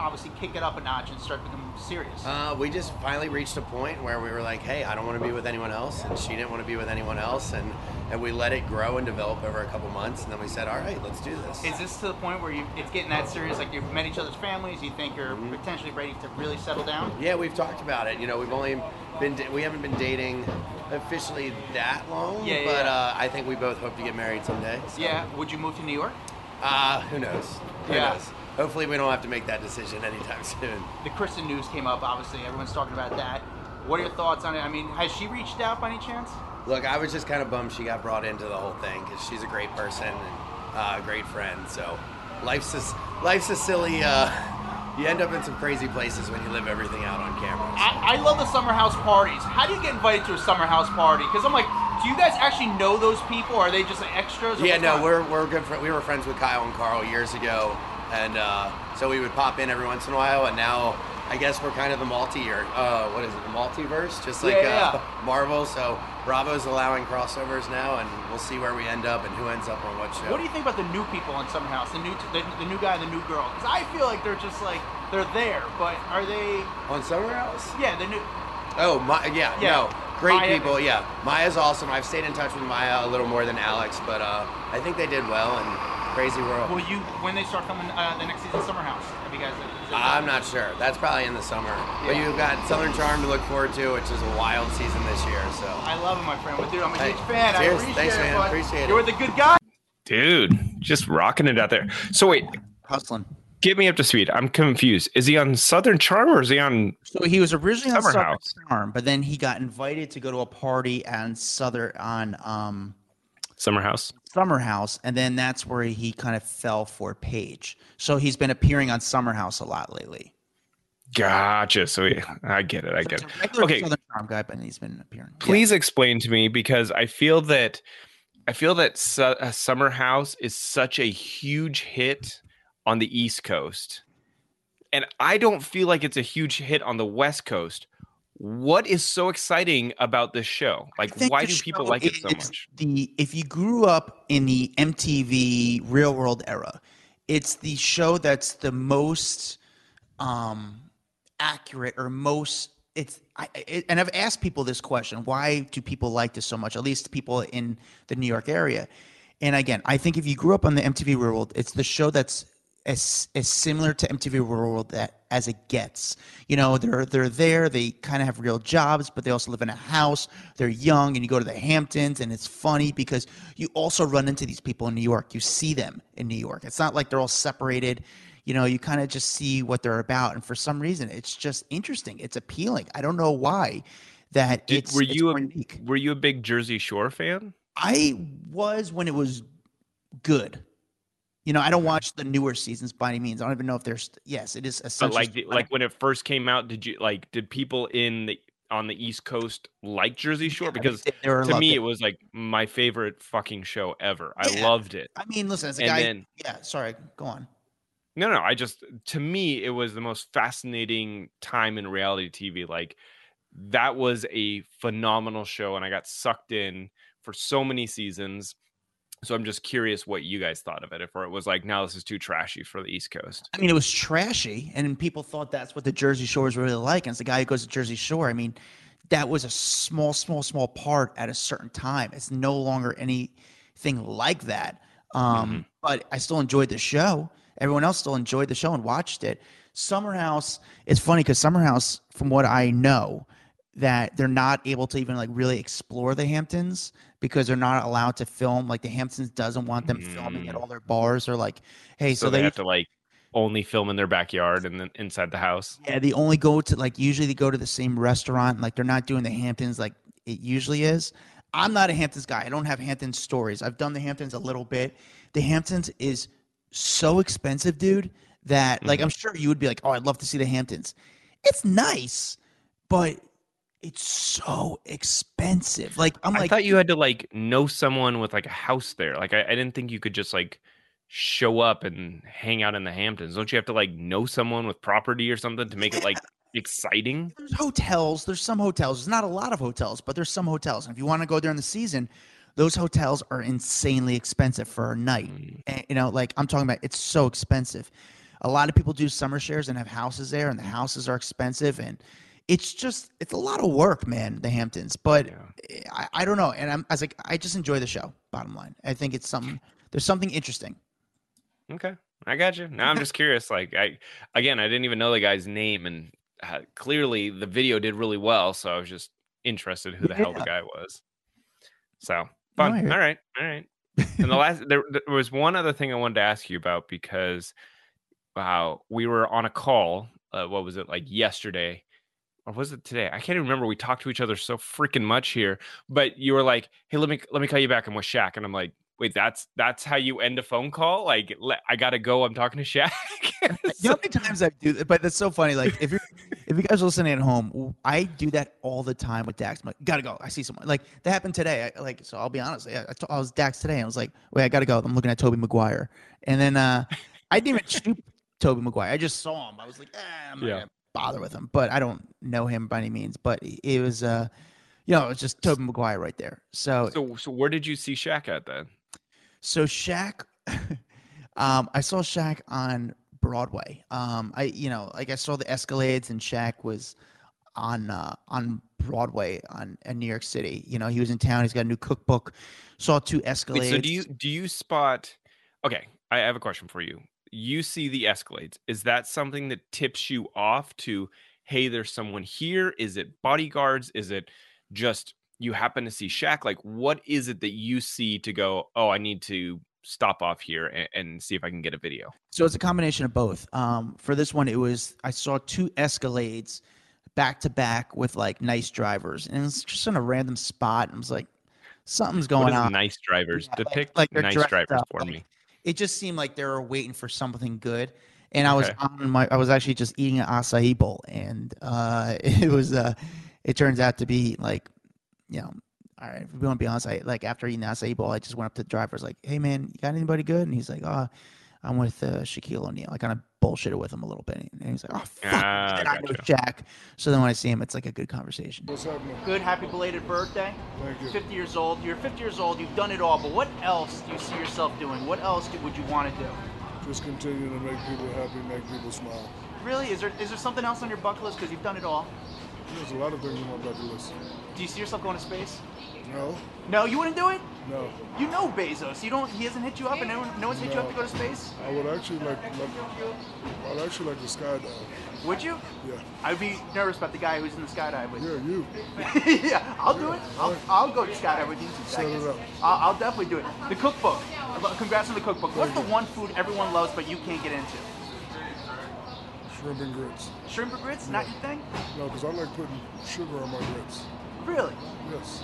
S6: obviously kick it up a notch and start becoming serious?
S9: Uh, we just finally reached a point where we were like, hey, I don't want to be with anyone else, and she didn't want to be with anyone else, and and we let it grow and develop over a couple months, and then we said, all right, let's do this.
S6: Is this to the point where you it's getting that serious? Like you've met each other's families, you think you're
S9: Mm-hmm.
S6: potentially ready to really settle down?
S9: Yeah, we've talked about it. You know, we've only been we haven't been dating officially that long,
S6: Yeah, yeah,
S9: but
S6: yeah.
S9: Uh, I think we both hope to get married someday. so-
S6: Yeah. Would you move to New York?
S9: Uh, who knows? Who
S6: Yeah.
S9: knows? Hopefully, we don't have to make that decision anytime soon.
S6: The Kristin news came up. Obviously, everyone's talking about that. What are your thoughts on it? I mean, has she reached out by any chance?
S9: Look, I was just kind of bummed she got brought into the whole thing because she's a great person and uh, a great friend. So life's a, life's a silly. Uh, you end up in some crazy places when you live everything out on camera.
S6: I, I love the summer house parties. How do you get invited to a summer house party? Because I'm like, do you guys actually know those people? Or are they just like extras?
S9: Yeah, no, we're we're good. Fr- we were friends with Kyle and Carl years ago, and uh, so we would pop in every once in a while. And now I guess we're kind of the multi or uh, what is it, the multiverse, just like
S6: Yeah,
S9: uh, Marvel. So Bravo's allowing crossovers now, and we'll see where we end up and who ends up on what show.
S6: What do you think about the new people on Summer House? The new, the, the new guy, and the new girl? Because I feel like they're just like they're there, but are they
S9: on Summer House?
S6: Yeah, the new.
S9: Oh, my, yeah,
S6: Yeah.
S9: no, great
S6: Maya-
S9: people. Yeah, Maya's awesome. I've stayed in touch with Maya a little more than Alex, but uh, I think they did well. And crazy world.
S6: Will you when they start coming uh, the next season of Summer House? Have you guys? is
S9: I'm not sure. That's probably in the summer. But you've got Southern Charm to look forward to, which is a wild season this year. So
S6: I love it, my friend. But dude, I'm a
S9: Hey,
S6: huge fan.
S9: cheers.
S6: I appreciate
S9: Thanks,
S6: it.
S9: man.
S6: bud.
S9: Appreciate
S6: You're
S9: it.
S6: with a good guy.
S4: Dude, just rocking it out there. So wait,
S5: hustling.
S4: Get me up to speed. I'm confused. Is he on Southern Charm or is he on?
S5: So he was originally on
S4: Summer
S5: Southern
S4: House.
S5: Charm, but then he got invited to go to a party on Southern on um,
S4: Summer House.
S5: Summer House, and then that's where he kind of fell for Paige. So he's been appearing on Summer House a lot lately.
S4: Gotcha. So yeah, I get it. I get it. Okay.
S5: Southern Charm guy, but he's been appearing.
S4: Please explain to me because I feel that I feel that Su- uh, Summer House is such a huge hit on the East Coast, and I don't feel like it's a huge hit on the West Coast. What is so exciting about this show? Like, why do people like it so much?
S5: The if you grew up in the MTV Real World era, it's the show that's the most um, accurate or most. It's I, it, and I've asked people this question: Why do people like this so much? At least people in the New York area. And again, I think if you grew up on the MTV Real World, it's the show that's as as similar to MTV World that as it gets. You know, they're they're there, they kind of have real jobs, but they also live in a house. They're young, and you go to the Hamptons, and it's funny because you also run into these people in New York. You see them in New York. It's not like they're all separated. You know, you kind of just see what they're about, and for some reason, it's just interesting. It's appealing. I don't know why. That
S4: Did-
S5: it's
S4: were
S5: it's
S4: you a,
S5: unique.
S4: were you a big Jersey Shore fan?
S5: I was when it was good. You know, I don't watch the newer seasons by any means. I don't even know if there's. Yes, it is
S4: But like, the- like when it first came out, did you like? Did people in the on the East Coast like Jersey Shore? Because to me,
S5: it.
S4: it was like my favorite fucking show ever. I
S5: Yeah.
S4: loved it.
S5: I mean, listen, as a
S4: And
S5: guy.
S4: then-
S5: yeah, sorry. Go on.
S4: No, no, I just to me it was the most fascinating time in reality TV. Like that was a phenomenal show and I got sucked in for so many seasons. So I'm just curious what you guys thought of it. If or it was like, now this is too trashy for the East Coast.
S5: I mean, it was trashy, and people thought that's what the Jersey Shore is really like. And as a guy who goes to Jersey Shore, I mean, that was a small, small, small part at a certain time. It's no longer anything like that. Um, But I still enjoyed the show. Everyone else still enjoyed the show and watched it. Summer House, it's funny because Summer House, from what I know, that they're not able to even like really explore the Hamptons because they're not allowed to film. Like the Hamptons doesn't want them filming at mm. all their bars. Or like, hey,
S4: so,
S5: so,
S4: they,
S5: they
S4: have to like only film in their backyard and then inside the house.
S5: yeah, they only go to like usually they go to the same restaurant. Like they're not doing the Hamptons like it usually is. I'm not a Hamptons guy. I don't have Hamptons stories. I've done the Hamptons a little bit. The Hamptons is so expensive, dude, that like mm. I'm sure you would be like, "Oh, I'd love to see the Hamptons." It's nice, but it's so expensive. Like I'm
S4: I
S5: like
S4: thought you had to like know someone with like a house there. Like I, I didn't think you could just like show up and hang out in the Hamptons. Don't you have to like know someone with property or something to make it like exciting?
S5: there's hotels. There's some hotels. There's not a lot of hotels, but there's some hotels. And if you want to go during the season, those hotels are insanely expensive for a night.
S4: Mm.
S5: And, you know, like I'm talking about, it's so expensive. a lot of people do summer shares and have houses there, and the houses are expensive, and it's just it's a lot of work, man. The Hamptons, but I, I don't know, and I'm I was like I just enjoy the show. Bottom line, I think it's something. There's something interesting.
S4: Okay, I got you. Now I'm just curious. Like I, again, I didn't even know the guy's name, and uh, clearly the video did really well. So I was just interested who the hell the guy was. So
S5: No,
S4: fun.
S5: hear-
S4: All right, all right. And the last there, there was one other thing I wanted to ask you about because wow, we were on a call. Uh, what was it like yesterday? Or was it today? I can't even remember. We talked to each other so freaking much here. But you were like, "Hey, let me let me call you back. I'm with Shaq," and I'm like, "Wait, that's that's how you end a phone call? Like, le- I gotta go. I'm talking to Shaq."
S5: You know how many times I do that? But that's so funny. Like if you're if you guys are listening at home, I do that all the time with Dax. I'm like, gotta go. I see someone. Like that happened today. I, like so, I'll be honest. I, I, t- I was Dax today. And I was like, wait, I gotta go. I'm looking at Tobey Maguire, and then uh, I didn't even shoot Tobey Maguire. I just saw him. I was like, eh, I'm
S4: Yeah.
S5: gonna bother with him. But I don't know him by any means. But it was uh, you know, it was just Tobey Maguire right there. So
S4: so, so where did you see Shaq at then?
S5: so Shaq, um, I saw Shaq on Broadway. Um, I you know like I saw the Escalades and Shaq was on uh, on Broadway on in New York City. You know he was in town. He's got a new cookbook. Saw two Escalades.
S4: Wait, so do you do you spot? Okay, I have a question for you. You see the Escalades. Is that something that tips you off to? Hey, there's someone here. Is it bodyguards? Is it just you happen to see Shaq? Like, what is it that you see to go? Oh, I need to stop off here and, and see if I can get a video.
S5: So it's a combination of both. Um, for this one, it was I saw two Escalades back to back with like nice drivers, and it's just in a random spot. I was like, something's going on.
S4: nice drivers?
S5: Yeah, like-
S4: Depict
S5: like they're
S4: nice drivers
S5: up,
S4: for
S5: like,
S4: me.
S5: It just seemed like they were waiting for something good. And I was
S4: Okay.
S5: on my I was actually just eating an acai bowl and uh it was uh it turns out to be like, you know, all right, if we want to be honest, I like after eating the acai bowl, I just went up to the driver, I was like, Hey man, you got anybody good? And he's like, Oh, I'm with uh, Shaquille O'Neal. I kind of bullshitted with him a little bit. And he's like, Oh fuck,
S4: Ah,
S5: and I know
S4: gotcha.
S5: Shaq. So then when I see him, it's like a good conversation.
S8: What's happening?
S6: Good, happy belated birthday.
S8: Thank you.
S6: 50 years old. You're 50 years old. You've done it all. But what else do you see yourself doing? What else do, would you want to do?
S8: Just continue to make people happy, make people smile.
S6: Really? Is there is there something else on your bucket list? Because you've done it all.
S8: There's a lot of things on my bucket list.
S6: Do you see yourself going to space?
S8: No,
S6: No, you wouldn't do it.
S8: No.
S6: You know Bezos. You don't. He hasn't hit you up, and no, no one's hit you up to go to space.
S8: I would actually like, like I'd actually like to skydive.
S6: Would you?
S8: Yeah.
S6: I'd be nervous about the guy who's in the skydive with you.
S8: Yeah, you.
S6: yeah, I'll do it. I'll, I'll go skydive with you
S8: Set it up.
S6: I'll, I'll definitely do it. The cookbook. Congrats on the cookbook. What's the one food everyone loves but you can't get into?
S8: Shrimp and grits.
S6: Shrimp and grits? Not your thing?
S8: No, because I like putting sugar on my grits.
S6: Really?
S8: Yes.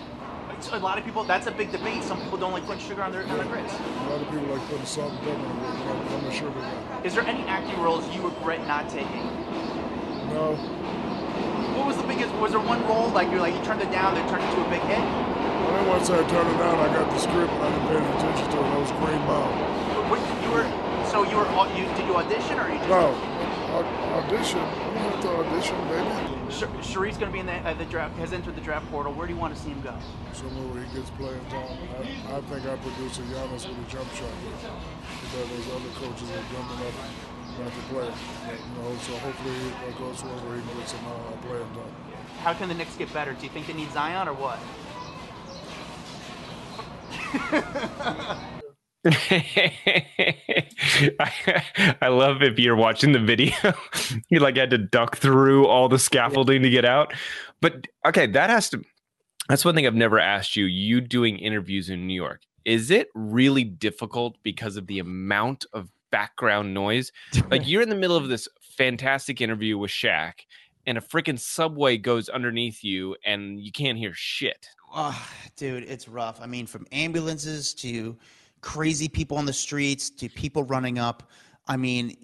S6: A lot of people. That's a big debate. Some people don't like putting sugar on their on their grits.
S8: A lot of people like putting salt and pepper on it. but I'm, I'm a sugar guy.
S6: Is there any acting roles you regret not taking?
S8: No,
S6: What was the biggest? Was there one role like you're like you turned it down, then it turned into a big hit?
S8: I didn't want to say I turned it down. I got the script and I didn't pay any attention to it. That was Green Bound.
S6: What, you were so you were you did you audition or you just
S8: No, au- audition. You have to audition, baby.
S6: Sh- Shari's gonna be in the, uh, the draft has entered the draft portal. Where do you want to see him go?
S8: Somewhere where he gets playing time. I, I think I produce a Giannis with a jump shot. Because there's other coaches that are jumping up not to play. You know, so hopefully he goes well where he gets some uh, playing time.
S6: How can the Knicks get better? Do you think they need Zion or what?
S4: I, I love if you're watching the video, you like had to duck through all the scaffolding to get out. But okay, that has to. That's one thing I've never asked you. You doing interviews in New York, is it really difficult because of the amount of background noise? Like you're in the middle of this fantastic interview with Shaq, and a freaking subway goes underneath you, and you can't hear shit.
S5: Oh, dude, it's rough. I mean, from ambulances to crazy people on the streets to people running up. I mean,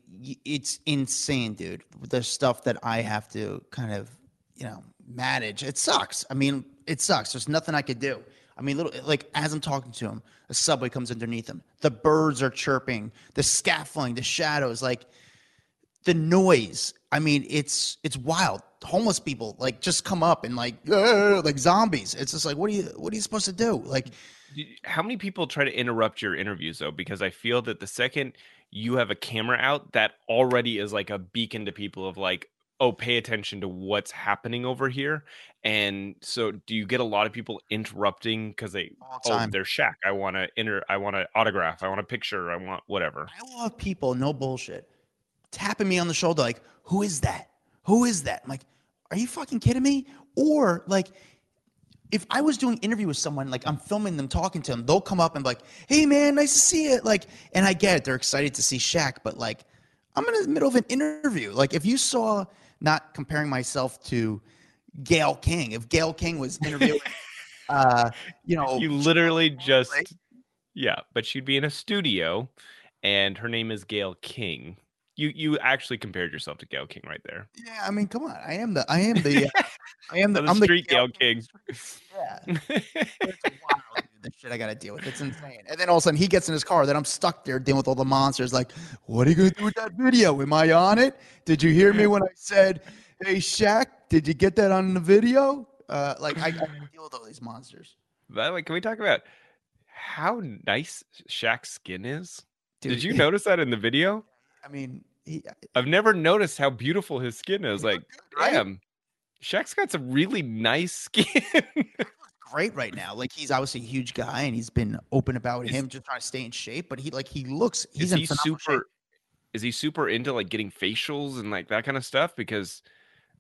S5: it's insane, dude. The stuff that I have to kind of, you know, manage. It sucks. I mean, it sucks. There's nothing I could do. I mean, little like as I'm talking to him, a subway comes underneath him. The birds are chirping, the scaffolding, the shadows, like the noise. I mean, it's it's wild. Homeless people like just come up and like like zombies. It's just like what are you what are you supposed to do? Like
S4: how many people try to interrupt your interviews though because i feel that the second you have a camera out that already is like a beacon to people of like, oh, pay attention to what's happening over here. And so, do you get a lot of people interrupting because they,
S5: the
S4: oh, they're Shaq. I want to enter. I want to autograph. I want a picture. I want whatever.
S5: I love people, no bullshit, tapping me on the shoulder like, "Who is that? Who is that?" I'm like, "Are you fucking kidding me?" Or like, if I was doing interview with someone, like I'm filming them talking to them, they'll come up and be like, "Hey man, nice to see it." Like, and I get it, they're excited to see Shaq, but like, I'm in the middle of an interview. Like, if you saw, not comparing myself to Gayle King, if Gayle King was interviewing, uh, you know,
S4: You literally just, yeah, but she'd be in a studio, and her name is Gayle King. You you actually compared yourself to Gayle King right there.
S5: yeah, I mean, come on, I am the, I am the, uh, I am the,
S4: the
S5: I'm the
S4: street Gayle King.
S5: Yeah. It's wild, dude, the shit I gotta deal with. It's insane. And then all of a sudden he gets in his car. Then I'm stuck there dealing with all the monsters. Like, what are you gonna do with that video? Am I on it? Did you hear me when I said, "Hey Shaq, did you get that on the video?" Uh, like I, I deal with all these monsters.
S4: By the way, can we talk about how nice Shaq's skin is?
S5: Dude,
S4: Did you notice that in the video?
S5: I mean, he, uh,
S4: I've never noticed how beautiful his skin is. Like,
S5: right?
S4: damn, Shaq's got some really nice skin.
S5: great right now. Like he's obviously a huge guy, and he's been open about
S4: Is-
S5: him just trying to stay in shape. But he like he looks. He's
S4: he
S5: phenomenal shape.
S4: super? Is he super into like getting facials and like that kind of stuff? Because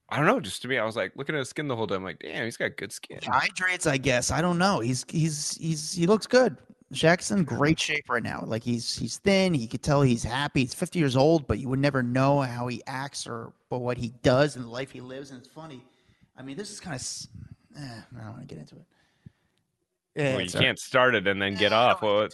S4: I don't know. Just to me, I was like looking at his skin the whole time. Like, damn, he's got good skin.
S5: hydrates, I guess. I don't know. He's he's he's he looks good. Shaq's in great shape right now. Like he's he's thin. He could tell he's happy. He's 50 years old, but you would never know how he acts or but what he does and the life he lives. And it's funny. I mean, this is kind of. Eh, I don't want to get into it. Yeah,
S4: well, you
S5: right.
S4: can't start it and then get off. Well,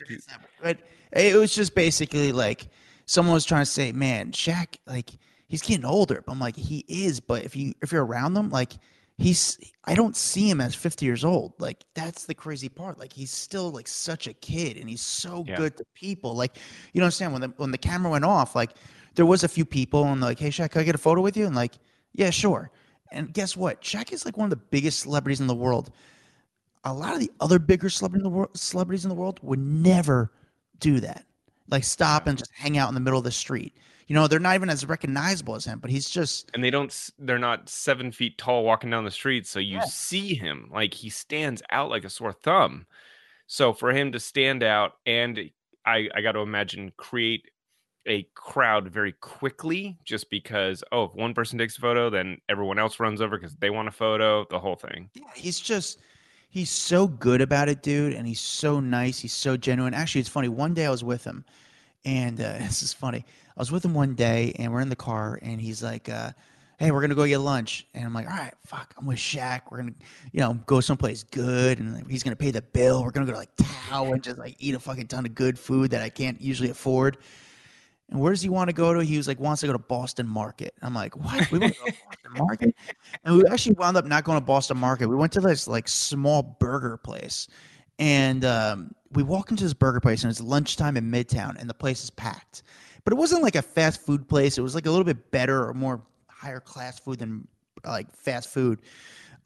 S5: But it was just basically like someone was trying to say, "Man, Shaq, like he's getting older." But I'm like, he is. But if you if you're around him, like he's, I don't see him as 50 years old. Like that's the crazy part. Like he's still like such a kid, and he's so
S4: Yeah.
S5: good to people. Like you don't understand when the when the camera went off, like there was a few people and like, "Hey, Shaq, can I get a photo with you?" And like, yeah, sure. And guess what? Shaq is like one of the biggest celebrities in the world a lot of the other bigger celebrity in the world, celebrities in the world would never do that. Like stop and just hang out in the middle of the street. You know, they're not even as recognizable as him, but he's just
S4: and they don't they're not seven feet tall walking down the street, so you
S5: Yeah.
S4: see him like he stands out like a sore thumb. So for him to stand out, and I I got to imagine create a crowd very quickly, just because oh, if one person takes a photo, then everyone else runs over because they want a photo. The whole thing.
S5: yeah, he's just he's so good about it, dude, and he's so nice. He's so genuine. Actually, it's funny. One day I was with him, and uh, this is funny. I was with him one day, and we're in the car, and he's like, uh, "Hey, we're gonna go get lunch," and I'm like, "All right, fuck, I'm with Shaq. We're gonna, you know, go someplace good, and he's gonna pay the bill. We're gonna go to like Tao and just like eat a fucking ton of good food that I can't usually afford." And where does he want to go to? He was like, wants to go to Boston Market. I'm like, what? We want to go to Boston Market? And we actually wound up not going to Boston Market. We went to this like small burger place. And um, we walk into this burger place and it's lunchtime in Midtown and the place is packed. But it wasn't like a fast food place. It was like a little bit better or more higher class food than like fast food.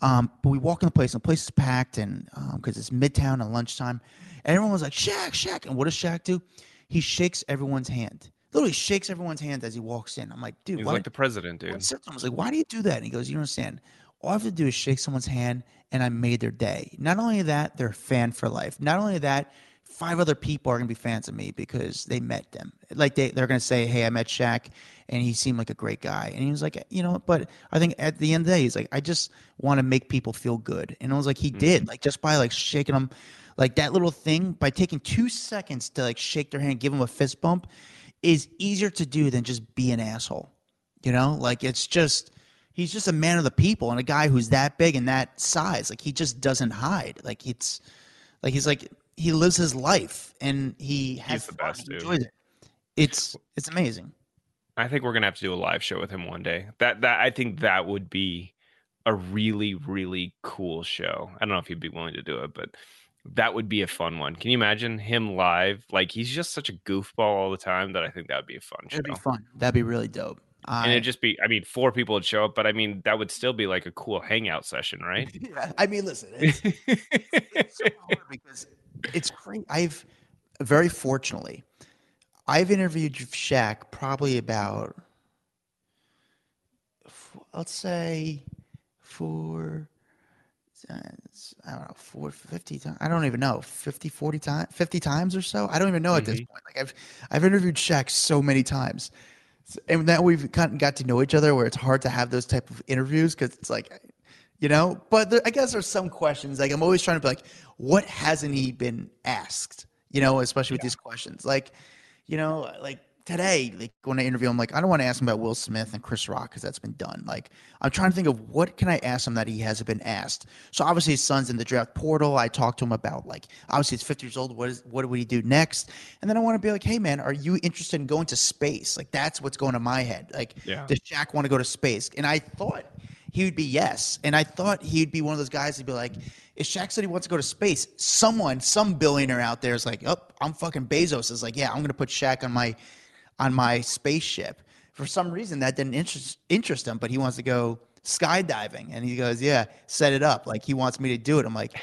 S5: Um, but we walk in the place and the place is packed and because it's Midtown and lunchtime. And everyone was like, Shaq, Shaq. And what does Shaq do? He shakes everyone's hand. Literally shakes everyone's hand as he walks in. I'm like, dude,
S4: He's like the president, dude.
S5: said to him, I was like, why do you do that? And he goes, you don't understand. All I have to do is shake someone's hand and I made their day. Not only that, they're a fan for life. Not only that, five other people are gonna be fans of me because they met them. Like they, they're gonna say, Hey, I met Shaq and he seemed like a great guy. And he was like, you know, but I think at the end of the day, he's like, I just want to make people feel good. And I was like, he mm-hmm. did, like just by like shaking them, like that little thing, by taking two seconds to like shake their hand, give them a fist bump, is easier to do than just be an asshole. You know, like it's just he's just a man of the people and a guy who's that big and that size. Like he just doesn't hide. Like it's like he's like he lives his life and he has
S4: the
S5: fun,
S4: best,
S5: he enjoys it. It's it's amazing.
S4: I think we're gonna have to do a live show with him one day. That that I think that would be a really really cool show. I don't know if he'd be willing to do it, but that would be a fun one. Can you imagine him live? Like he's just such a goofball all the time that I think that would be a fun show.
S5: It'd be fun. That'd be really dope.
S4: And
S5: I,
S4: it'd just be, I mean, four people would show up, but I mean, that would still be like a cool hangout session, right?
S5: Yeah, I mean, listen, it's, it's so hard because it's great. I've very fortunately, I've interviewed Shaq probably about, let's say, four, I don't know, four, 50 times. I don't even know, 50, 40 times, 50 times or so. I don't even know at this
S4: Mhm.
S5: point. Like I've, I've interviewed Shaq so many times. And now we've kind of got to know each other where it's hard to have those type of interviews because it's like, you know, but there, I guess there's some questions. Like I'm always trying to be like, what hasn't he been asked? You know, especially with these questions. Like, you know, like today, like when I interview him, like I don't want to ask him about Will Smith and Chris Rock because that's been done. Like I'm trying to think of what can I ask him that he hasn't been asked. So obviously his son's in the draft portal. I talked to him about like obviously he's 50 years old. What is what would he do next? And then I want to be like, hey man, are you interested in going to space? Like that's what's going to my head. Like
S4: Yeah.
S5: does Shaq want to go to space? And I thought he would be yes. And I thought he'd be one of those guys who'd be like, if Shaq said he wants to go to space, someone, some billionaire out there is like, oh, I'm fucking Bezos is like, yeah, I'm gonna put Shaq on my on my spaceship. For some reason that didn't interest interest him, but he wants to go skydiving. And he goes, Yeah, set it up. Like he wants me to do it. I'm like,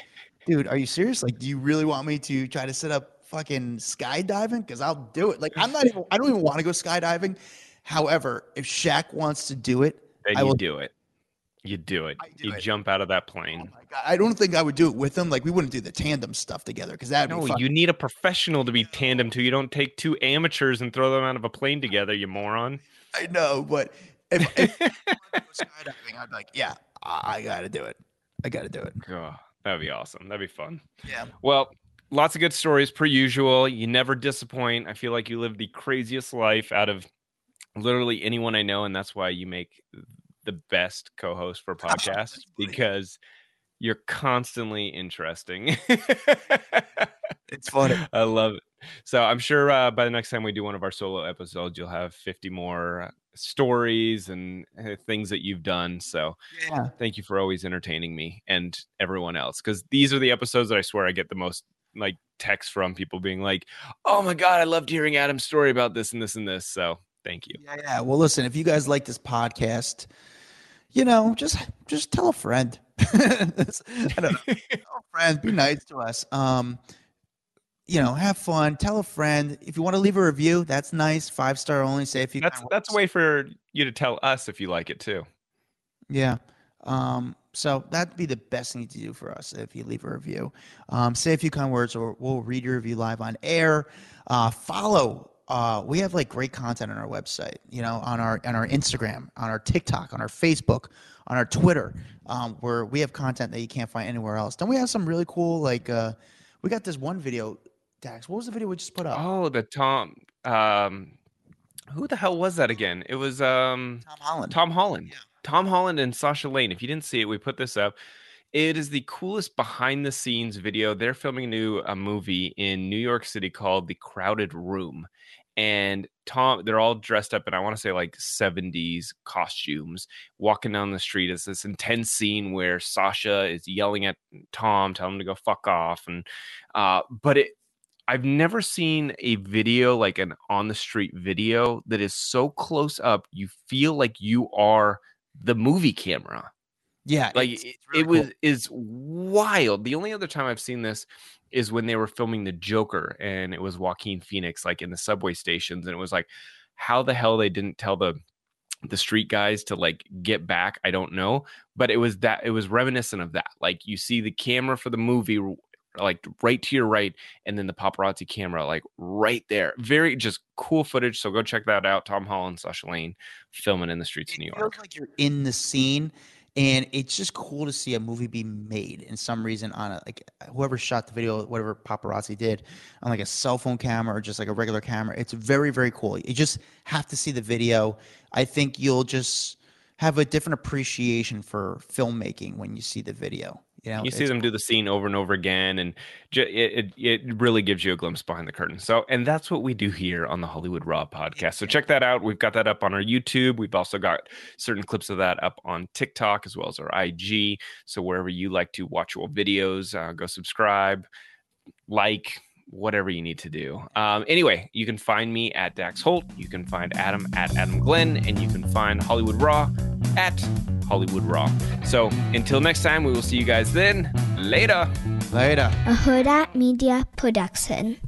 S5: dude, are you serious? Like, do you really want me to try to set up fucking skydiving? Because I'll do it. Like, I'm not even I don't even want to go skydiving. However, if Shaq wants to do it,
S4: Then
S5: I will
S4: do it. You do it.
S5: do
S4: you
S5: it.
S4: jump out of that plane.
S5: Oh I don't think I would do it with him. Like we wouldn't do the tandem stuff together because that'd
S4: No,
S5: be
S4: you need a professional to be tandem to. You don't take two amateurs and throw them out of a plane together, you moron.
S5: I know, but if, if I wanted to go skydiving, I'd be like, yeah, I, I got to do it. I got to do it.
S4: Oh, that'd be awesome. That'd be fun.
S5: Yeah.
S4: Well, lots of good stories per usual. You never disappoint. I feel like you live the craziest life out of literally anyone I know, and that's why you make the best co-host for podcasts because you're constantly interesting.
S5: it's funny.
S4: I love it. So I'm sure uh, by the next time we do one of our solo episodes, you'll have 50 more stories and uh, things that you've done. So
S5: Yeah.
S4: thank you for always entertaining me and everyone else because these are the episodes that I swear I get the most like texts from people being like, "Oh my god, I loved hearing Adam's story about this and this and this." So thank you.
S5: Yeah, yeah. Well, listen, if you guys like this podcast, you know, just just tell a friend. That's- I don't know. tell a friend. Be nice to us. Um, you know, have fun. Tell a friend. If you want to leave a review, that's nice. Five star only. Say if you.
S4: That's that's a way for you to tell us if you like it too.
S5: Yeah. Um, so that'd be the best thing to do for us if you leave a review. Um, say a few kind words, or we'll read your review live on air. Uh, follow. Uh, we have like great content on our website. You know, on our on our Instagram, on our TikTok, on our Facebook, on our Twitter, um, where we have content that you can't find anywhere else. Don't we have some really cool like. Uh, we got this one video. Dax, what was the video we just put up?
S4: Oh, the Tom. Um, who the hell was that again? It was um
S5: Tom Holland.
S4: Tom Holland. Yeah. Tom Holland and Sasha Lane. If you didn't see it, we put this up. It is the coolest behind the scenes video. They're filming a new a movie in New York City called The Crowded Room. And Tom, they're all dressed up in I want to say like 70s costumes, walking down the street. It's this intense scene where Sasha is yelling at Tom, telling him to go fuck off. And uh, but it I've never seen a video like an on the street video that is so close up. You feel like you are the movie camera.
S5: Yeah,
S4: Like
S5: it's-
S4: it,
S5: it's really
S4: it was
S5: cool.
S4: is wild. The only other time I've seen this is when they were filming the Joker and it was Joaquin Phoenix like in the subway stations and it was like how the hell they didn't tell the the street guys to like get back i don't know. But it was that it was reminiscent of that. Like you see the camera for the movie like right to your right and then the paparazzi camera like right there. Very just cool footage so go check that out. Tom holland sasha lane filming in the streets of new york.
S5: feels like you're in the scene, and it's just cool to see a movie be made in some reason on a like whoever shot the video, whatever paparazzi did, on like a cell phone camera or just like a regular camera. It's very very cool. You just have to see the video. I think you'll just have a different appreciation for filmmaking when you see the video. You know,
S4: you see them do the scene over and over again and ju- it, it, it really gives you a glimpse behind the curtain. So and that's what we do here on the hollywood raw podcast. So check that out. We've got that up on our youtube. We've also got certain clips of that up on tiktok as well as our ig so wherever you like to watch your videos uh, go subscribe like whatever you need to do. Um, anyway you can find me at dax holt. You can find adam at adam glenn. And you can find hollywood raw at hollywood raw. So until next time we will see you guys then. Later.
S5: Later.
S10: A Huda Media Production.